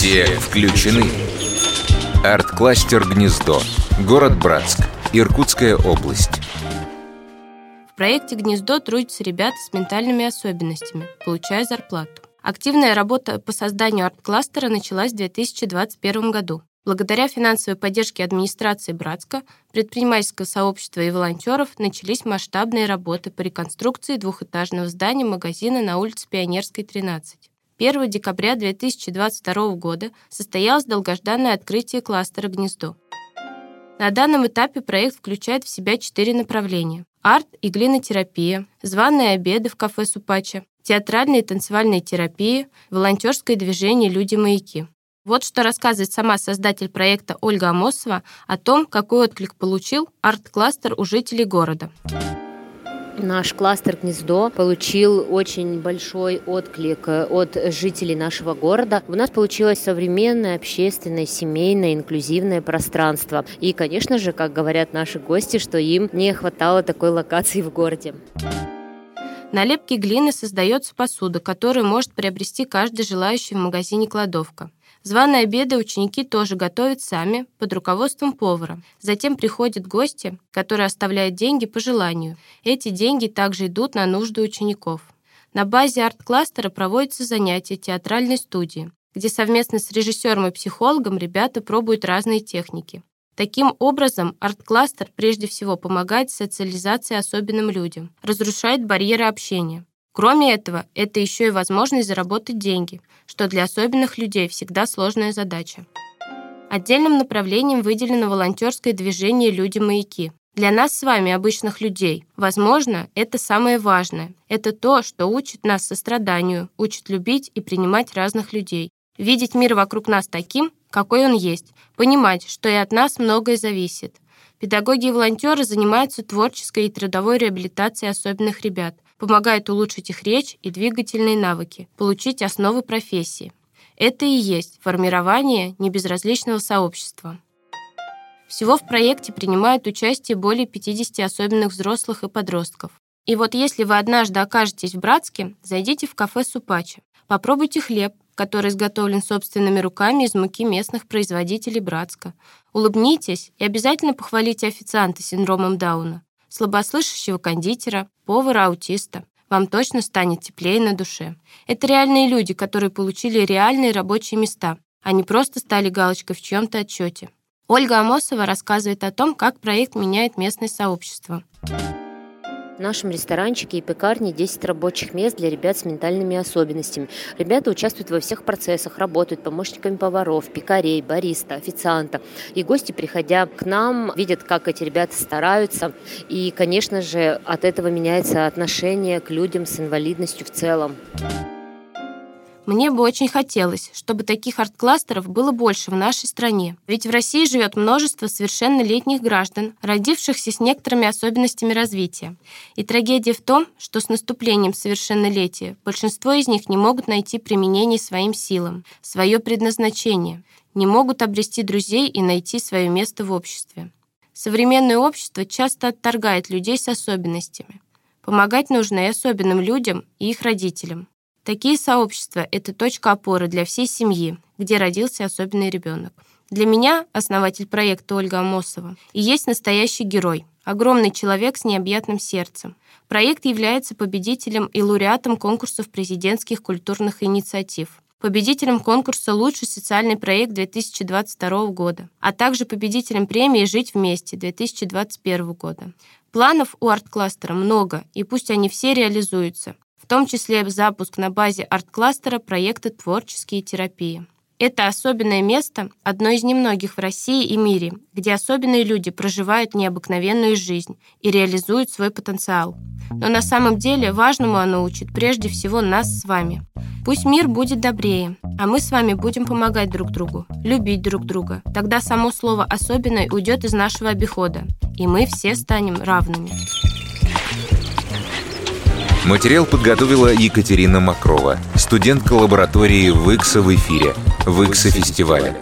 Все включены. Арт-кластер «Гнездо». Город Братск. Иркутская область. В проекте «Гнездо» трудятся ребята с ментальными особенностями, получая зарплату. Активная работа по созданию арт-кластера началась в 2021 году. Благодаря финансовой поддержке администрации Братска, предпринимательского сообщества и волонтеров начались масштабные работы по реконструкции двухэтажного здания магазина на улице Пионерской, 13. 1 декабря 2022 года состоялось долгожданное открытие кластера «Гнездо». На данном этапе проект включает в себя четыре направления. Арт и глинотерапия, званые обеды в кафе Супача, театральная и танцевальная терапия, волонтерское движение «Люди-маяки». Вот что рассказывает сама создатель проекта Ольга Амосова о том, какой отклик получил арт-кластер у жителей города. Наш кластер «Гнездо» получил очень большой отклик э, от жителей нашего города. У нас получилось современное, общественное, семейное, инклюзивное пространство. И, конечно же, как говорят наши гости, что им не хватало такой локации в городе. На лепке глины создается посуда, которую может приобрести каждый желающий в магазине «Кладовка». Званые обеды ученики тоже готовят сами под руководством повара. Затем приходят гости, которые оставляют деньги по желанию. Эти деньги также идут на нужды учеников. На базе арт-кластера проводятся занятия театральной студии, где совместно с режиссером и психологом ребята пробуют разные техники. Таким образом, арт-кластер прежде всего помогает социализации особенным людям, разрушает барьеры общения. Кроме этого, это еще и возможность заработать деньги, что для особенных людей всегда сложная задача. Отдельным направлением выделено волонтерское движение «Люди-маяки». Для нас с вами, обычных людей, возможно, это самое важное. Это то, что учит нас состраданию, учит любить и принимать разных людей, видеть мир вокруг нас таким, какой он есть, понимать, что и от нас многое зависит. Педагоги и волонтеры занимаются творческой и трудовой реабилитацией особенных ребят – помогает улучшить их речь и двигательные навыки, получить основы профессии. Это и есть формирование небезразличного сообщества. Всего в проекте принимают участие более 50 особенных взрослых и подростков. И вот если вы однажды окажетесь в Братске, зайдите в кафе Супачи. Попробуйте хлеб, который изготовлен собственными руками из муки местных производителей Братска. Улыбнитесь и обязательно похвалите официанта с синдромом Дауна слабослышащего кондитера, повара-аутиста. Вам точно станет теплее на душе. Это реальные люди, которые получили реальные рабочие места, а не просто стали галочкой в чьем-то отчете. Ольга Амосова рассказывает о том, как проект меняет местное сообщество. В нашем ресторанчике и пекарне 10 рабочих мест для ребят с ментальными особенностями. Ребята участвуют во всех процессах, работают помощниками поваров, пекарей, бариста, официанта. И гости, приходя к нам, видят, как эти ребята стараются. И, конечно же, от этого меняется отношение к людям с инвалидностью в целом. Мне бы очень хотелось, чтобы таких арт-кластеров было больше в нашей стране. Ведь в России живет множество совершеннолетних граждан, родившихся с некоторыми особенностями развития. И трагедия в том, что с наступлением совершеннолетия большинство из них не могут найти применение своим силам, свое предназначение, не могут обрести друзей и найти свое место в обществе. Современное общество часто отторгает людей с особенностями. Помогать нужно и особенным людям, и их родителям. Такие сообщества – это точка опоры для всей семьи, где родился особенный ребенок. Для меня основатель проекта Ольга Амосова и есть настоящий герой, огромный человек с необъятным сердцем. Проект является победителем и лауреатом конкурсов президентских культурных инициатив, победителем конкурса «Лучший социальный проект 2022 года», а также победителем премии «Жить вместе» 2021 года. Планов у арт-кластера много, и пусть они все реализуются том числе запуск на базе арт-кластера проекта «Творческие терапии». Это особенное место, одно из немногих в России и мире, где особенные люди проживают необыкновенную жизнь и реализуют свой потенциал. Но на самом деле важному оно учит прежде всего нас с вами. Пусть мир будет добрее, а мы с вами будем помогать друг другу, любить друг друга. Тогда само слово «особенное» уйдет из нашего обихода, и мы все станем равными. Материал подготовила Екатерина Макрова, студентка лаборатории ВИКСа в эфире, ВИКСа фестиваля.